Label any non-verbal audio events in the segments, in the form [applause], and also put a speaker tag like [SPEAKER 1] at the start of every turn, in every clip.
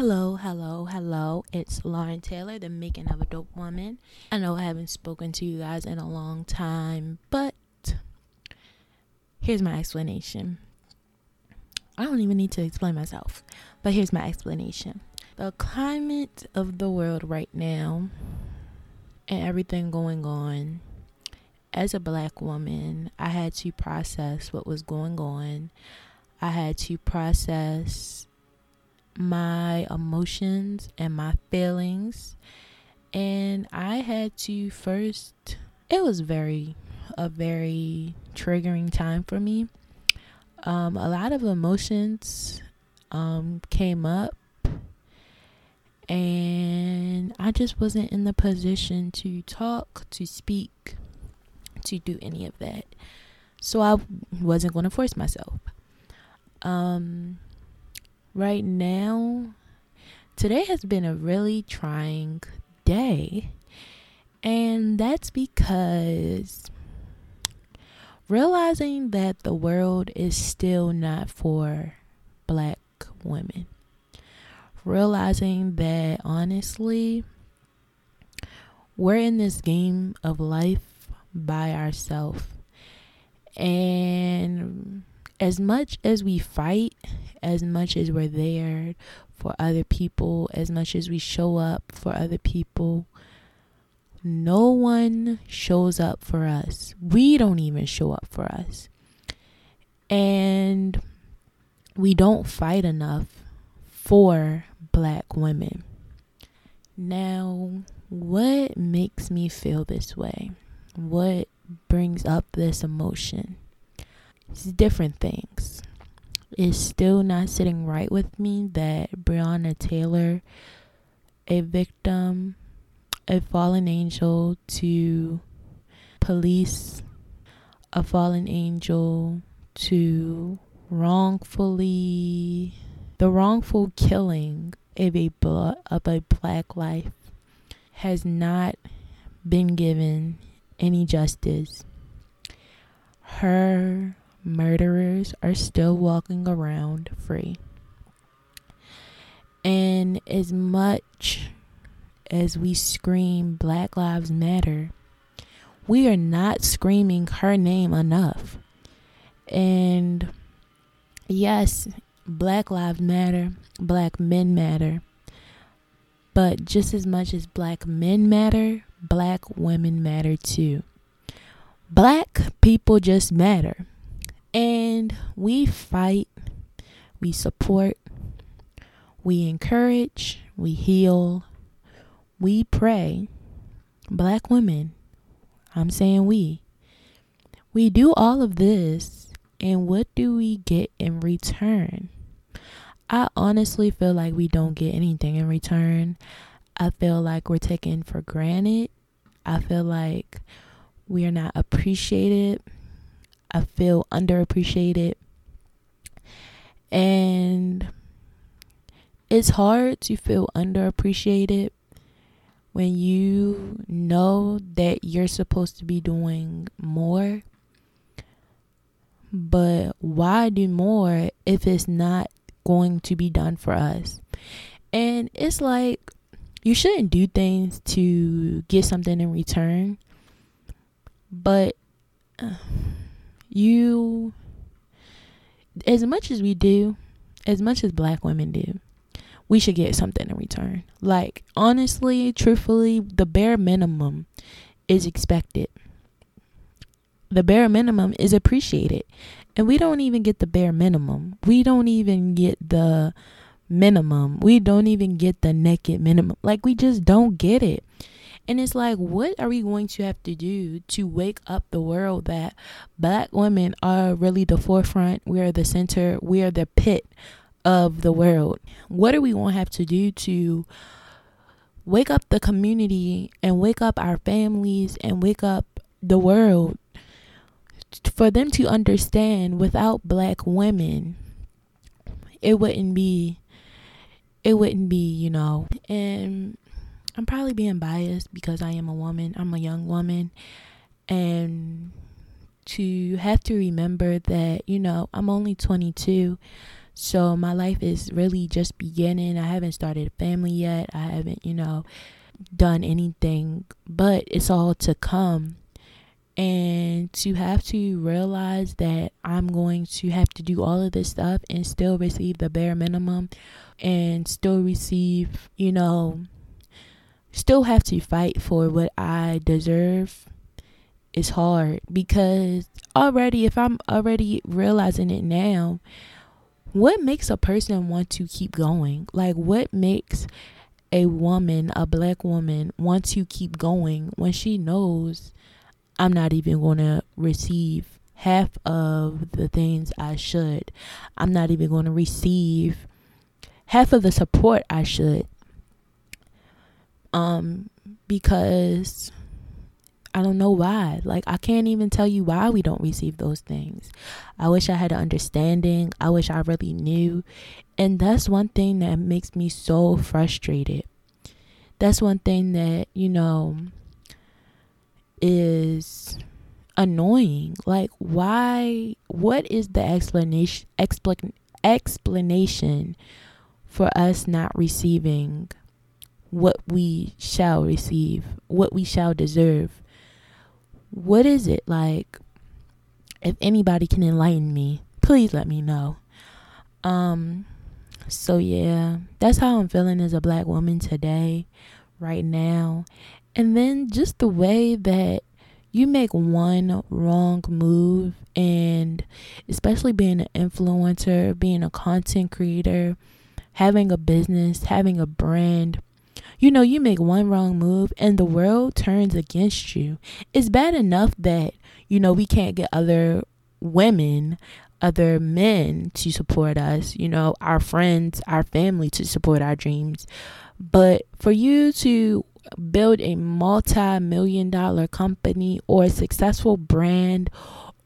[SPEAKER 1] Hello, hello, hello. It's Lauren Taylor, the making of a dope woman. I know I haven't spoken to you guys in a long time, but here's my explanation. I don't even need to explain myself, but here's my explanation. The climate of the world right now and everything going on, as a black woman, I had to process what was going on. I had to process my emotions and my feelings. And I had to first, it was very, a very triggering time for me. Um, a lot of emotions um, came up, and I just wasn't in the position to talk, to speak, to do any of that. So I wasn't going to force myself. Um, right now, today has been a really trying day. And that's because realizing that the world is still not for black women. Realizing that honestly, we're in this game of life by ourselves. And as much as we fight, as much as we're there for other people, as much as we show up for other people, no one shows up for us. We don't even show up for us. And we don't fight enough for black women. Now, what makes me feel this way? What brings up this emotion? It's different things. It's still not sitting right with me that Breonna Taylor, a victim, a fallen angel to police, a fallen angel to wrongfully the wrongful killing of a of a black life has not been given any justice. Her murderers are still walking around free. And as much as we scream Black Lives Matter, we are not screaming her name enough. And yes, Black Lives Matter, Black Men Matter. But just as much as Black men matter, Black women matter too. Black people just matter. And we fight, we support, we encourage, we heal, we pray. Black women, I'm saying we. We do all of this, and what do we get in return? I honestly feel like we don't get anything in return. I feel like we're taken for granted. I feel like we are not appreciated. I feel underappreciated. And it's hard to feel underappreciated when you know that you're supposed to be doing more. But why do more if it's not going to be done for us? And it's like you shouldn't do things to get something in return. But uh, you as much as we do, as much as black women do, we should get something in return. Like, honestly, truthfully, the bare minimum is expected. The bare minimum is appreciated. And we don't even get the bare minimum. We don't even get the minimum. We don't even get the naked minimum. Like, we just don't get it. And it's like, what are we going to have to do to wake up the world that black women are really the forefront? We are the center, we are the pit of the world. What are we going to have to do to wake up the community and wake up our families and wake up the world for them to understand without black women it wouldn't be it wouldn't be you know and I'm probably being biased because I am a woman. I'm a young woman. And to have to remember that, you know, I'm only 22. So my life is really just beginning. I haven't started a family yet. I haven't, you know, done anything, but it's all to come. And to have to realize that I'm going to have to do all of this stuff and still receive the bare minimum and still receive, you know, still have to fight for what I deserve is hard because already, if I'm already realizing it now, what makes a person want to keep going? Like, what makes a woman, a black woman, want to keep going when she knows I'm not even going to receive half of the things I should? I'm not even going to receive half of the support I should. Um, because I don't know why. Like, I can't even tell you why we don't receive those things. I wish I had an understanding. I wish I really knew. And that's one thing that makes me so frustrated. That's one thing that, you know, is annoying. Like, why? What is the explanation? Expl- explanation for us not receiving what we shall receive, what we shall deserve what is it like? If anybody can enlighten me, please let me know. Um, so yeah, that's how I'm feeling as a black woman today, right now. And then just the way that you make one wrong move, and especially being an influencer, being a content creator, having a business, having a brand, you know, you make one wrong move and the world turns against you. It's bad enough that, you know, we can't get other women, other men to support us, you know, our friends, our family to support our dreams. But for you to build a multi million dollar company or a successful brand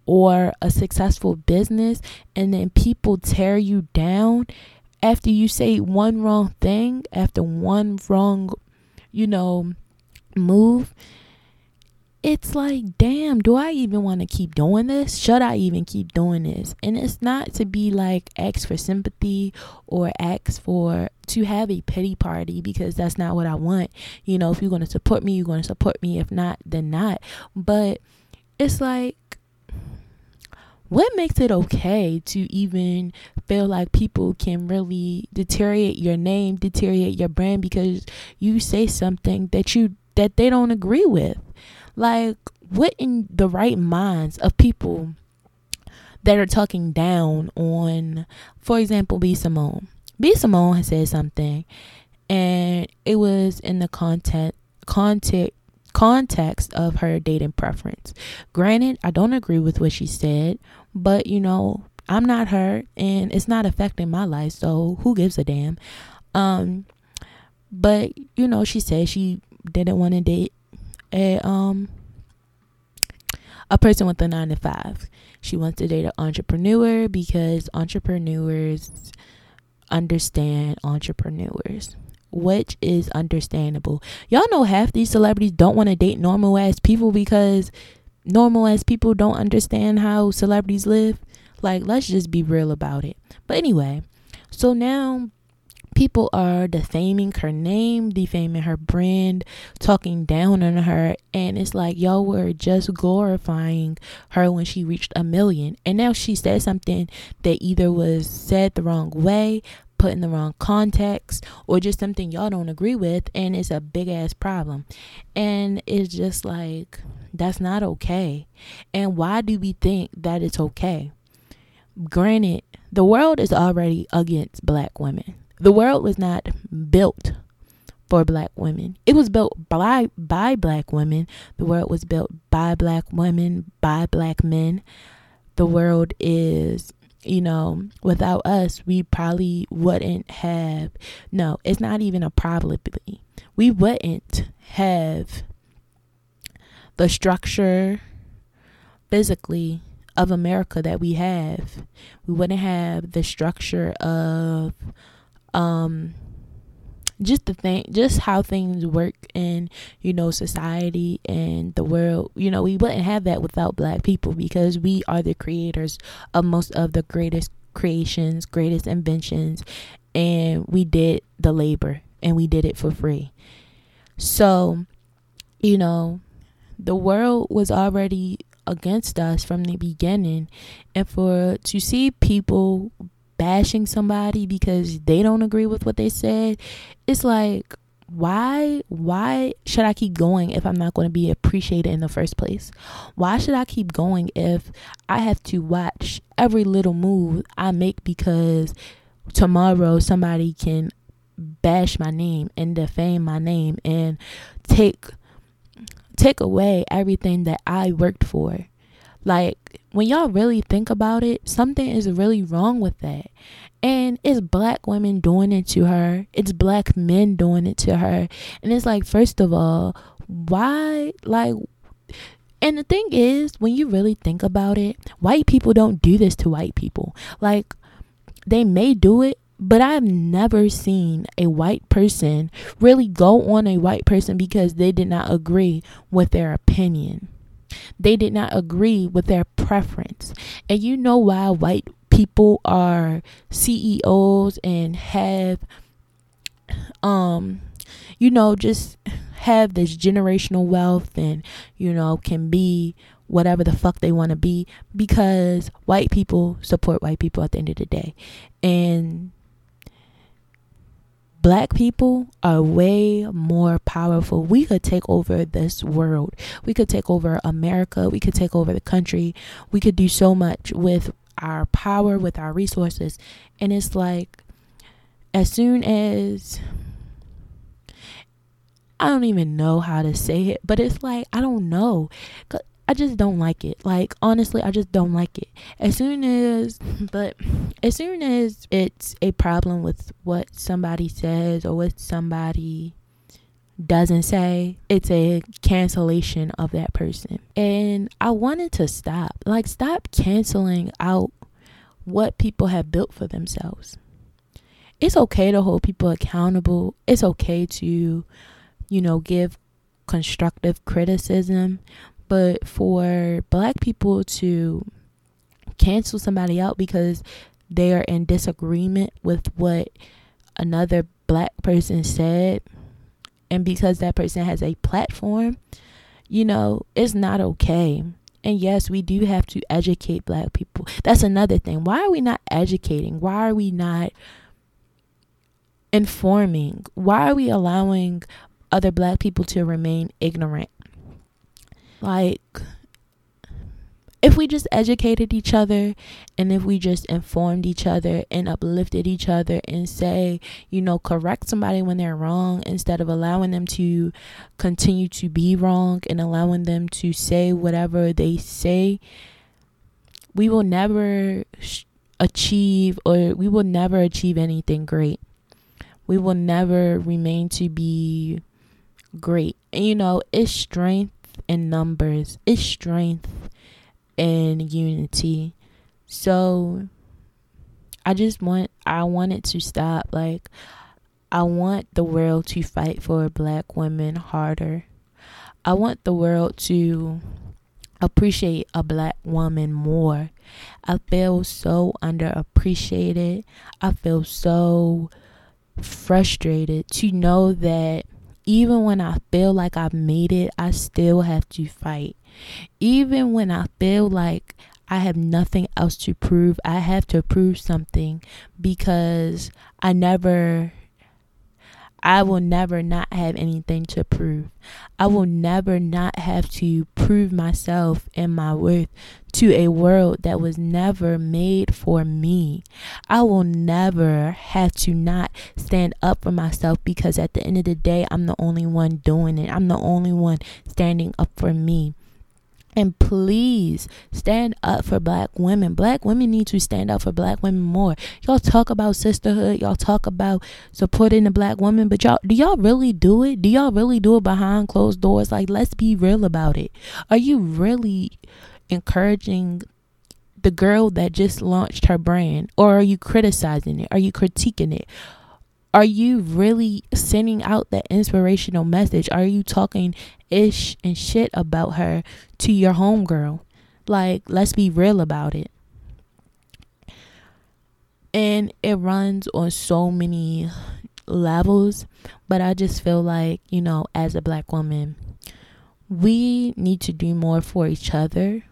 [SPEAKER 1] or a successful business and then people tear you down after you say one wrong thing, after one wrong, you know, move, it's like, damn, do I even want to keep doing this? Should I even keep doing this? And it's not to be like ask for sympathy or ask for to have a pity party because that's not what I want. You know, if you're going to support me, you're going to support me. If not, then not. But it's like what makes it okay to even feel like people can really deteriorate your name, deteriorate your brand because you say something that you that they don't agree with? Like what in the right minds of people that are talking down on for example B Simone. B Simone has said something and it was in the content content context of her dating preference. Granted, I don't agree with what she said, but you know, I'm not her and it's not affecting my life, so who gives a damn? Um but you know, she said she didn't want to date a um a person with a 9 to 5. She wants to date an entrepreneur because entrepreneurs understand entrepreneurs which is understandable. Y'all know half these celebrities don't want to date normal ass people because normal ass people don't understand how celebrities live. Like, let's just be real about it. But anyway, so now people are defaming her name, defaming her brand, talking down on her. And it's like, y'all were just glorifying her when she reached a million. And now she said something that either was said the wrong way, put in the wrong context or just something y'all don't agree with and it's a big ass problem. And it's just like that's not okay. And why do we think that it's okay? Granted the world is already against black women. The world was not built for black women. It was built by by black women. The world was built by black women by black men. The world is you know, without us, we probably wouldn't have. No, it's not even a probably. We wouldn't have the structure physically of America that we have. We wouldn't have the structure of um just the thing just how things work in you know society and the world you know we wouldn't have that without black people because we are the creators of most of the greatest creations, greatest inventions, and we did the labor and we did it for free. So, you know, the world was already against us from the beginning and for to see people bashing somebody because they don't agree with what they said it's like why why should i keep going if i'm not going to be appreciated in the first place why should i keep going if i have to watch every little move i make because tomorrow somebody can bash my name and defame my name and take take away everything that I worked for. Like when y'all really think about it, something is really wrong with that. And it's black women doing it to her. It's black men doing it to her. And it's like first of all, why like and the thing is, when you really think about it, white people don't do this to white people. Like they may do it but I've never seen a white person really go on a white person because they did not agree with their opinion. They did not agree with their preference. And you know why white people are CEOs and have um you know just have this generational wealth and you know can be whatever the fuck they want to be because white people support white people at the end of the day. And black people are way more powerful. We could take over this world. We could take over America. We could take over the country. We could do so much with our power, with our resources. And it's like, as soon as I don't even know how to say it, but it's like, I don't know. I just don't like it. Like honestly, I just don't like it. As soon as [laughs] but as soon as it's a problem with what somebody says or what somebody doesn't say, it's a cancellation of that person. And I wanted to stop. Like stop canceling out what people have built for themselves. It's okay to hold people accountable. It's okay to, you know, give constructive criticism, but for black people to cancel somebody out because they are in disagreement with what another black person said, and because that person has a platform, you know, it's not okay. And yes, we do have to educate black people. That's another thing. Why are we not educating? Why are we not informing? Why are we allowing other black people to remain ignorant? Like, if we just educated each other and if we just informed each other and uplifted each other and say, you know, correct somebody when they're wrong instead of allowing them to continue to be wrong and allowing them to say whatever they say, we will never achieve or we will never achieve anything great. We will never remain to be great. And you know, it's strength in numbers, it's strength in unity. So I just want I want it to stop. Like I want the world to fight for black women harder. I want the world to appreciate a black woman more. I feel so underappreciated. I feel so frustrated to know that even when I feel like I've made it, I still have to fight. Even when I feel like I have nothing else to prove, I have to prove something because I never I will never not have anything to prove. I will never not have to prove myself and my worth to a world that was never made for me. I will never have to not stand up for myself because at the end of the day, I'm the only one doing it. I'm the only one standing up for me. And please stand up for black women. Black women need to stand up for black women more. Y'all talk about sisterhood. Y'all talk about supporting the black woman. But y'all, do y'all really do it? Do y'all really do it behind closed doors? Like, let's be real about it. Are you really encouraging the girl that just launched her brand? Or are you criticizing it? Are you critiquing it? Are you really sending out that inspirational message? Are you talking ish and shit about her to your homegirl? Like, let's be real about it. And it runs on so many levels, but I just feel like, you know, as a black woman, we need to do more for each other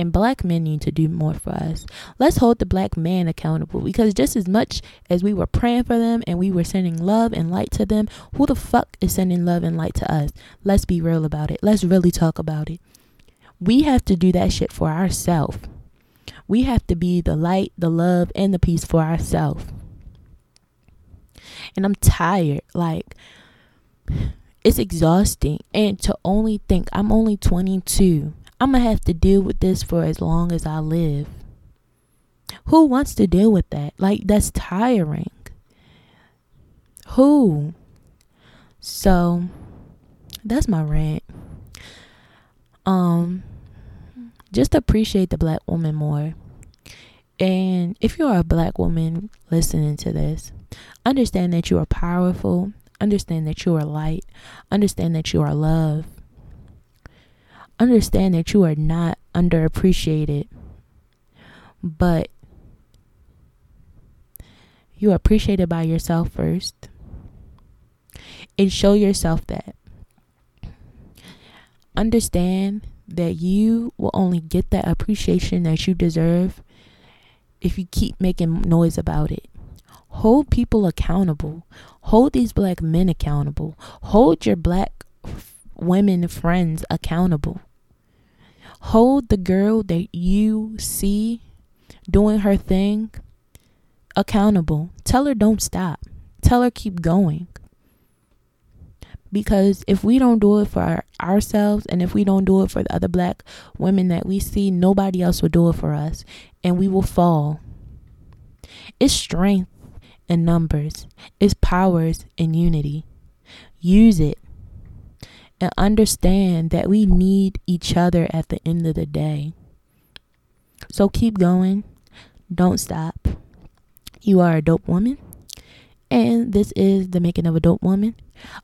[SPEAKER 1] and black men need to do more for us. Let's hold the black man accountable because just as much as we were praying for them and we were sending love and light to them, who the fuck is sending love and light to us? Let's be real about it. Let's really talk about it. We have to do that shit for ourselves. We have to be the light, the love, and the peace for ourselves. And I'm tired. Like, [sighs] it's exhausting. And to only think I'm only 22 I'm going to have to deal with this for as long as I live. Who wants to deal with that? Like, that's tiring. Who? So, that's my rant. Um, just appreciate the black woman more. And if you're a black woman listening to this, understand that you are powerful, understand that you are light, understand that you are love understand that you are not underappreciated, but you are appreciated by yourself first. And show yourself that. Understand that you will only get that appreciation that you deserve if you keep making noise about it. Hold people accountable. Hold these black men accountable. Hold your black women friends accountable. Hold the girl that you see doing her thing accountable. Tell her don't stop. Tell her keep going. Because if we don't do it for our, ourselves and if we don't do it for the other black women that we see, nobody else will do it for us and we will fall. It's strength in numbers, it's powers in unity. Use it and understand that we need each other at the end of the day. So keep going. Don't stop. You are a dope woman. And this is the making of a dope woman.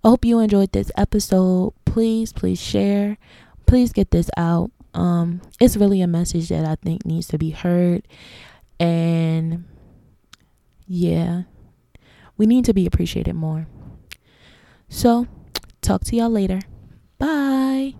[SPEAKER 1] I hope you enjoyed this episode. Please, please share. Please get this out. Um, it's really a message that I think needs to be heard. And yeah, we need to be appreciated more. So, talk to y'all later. Bye.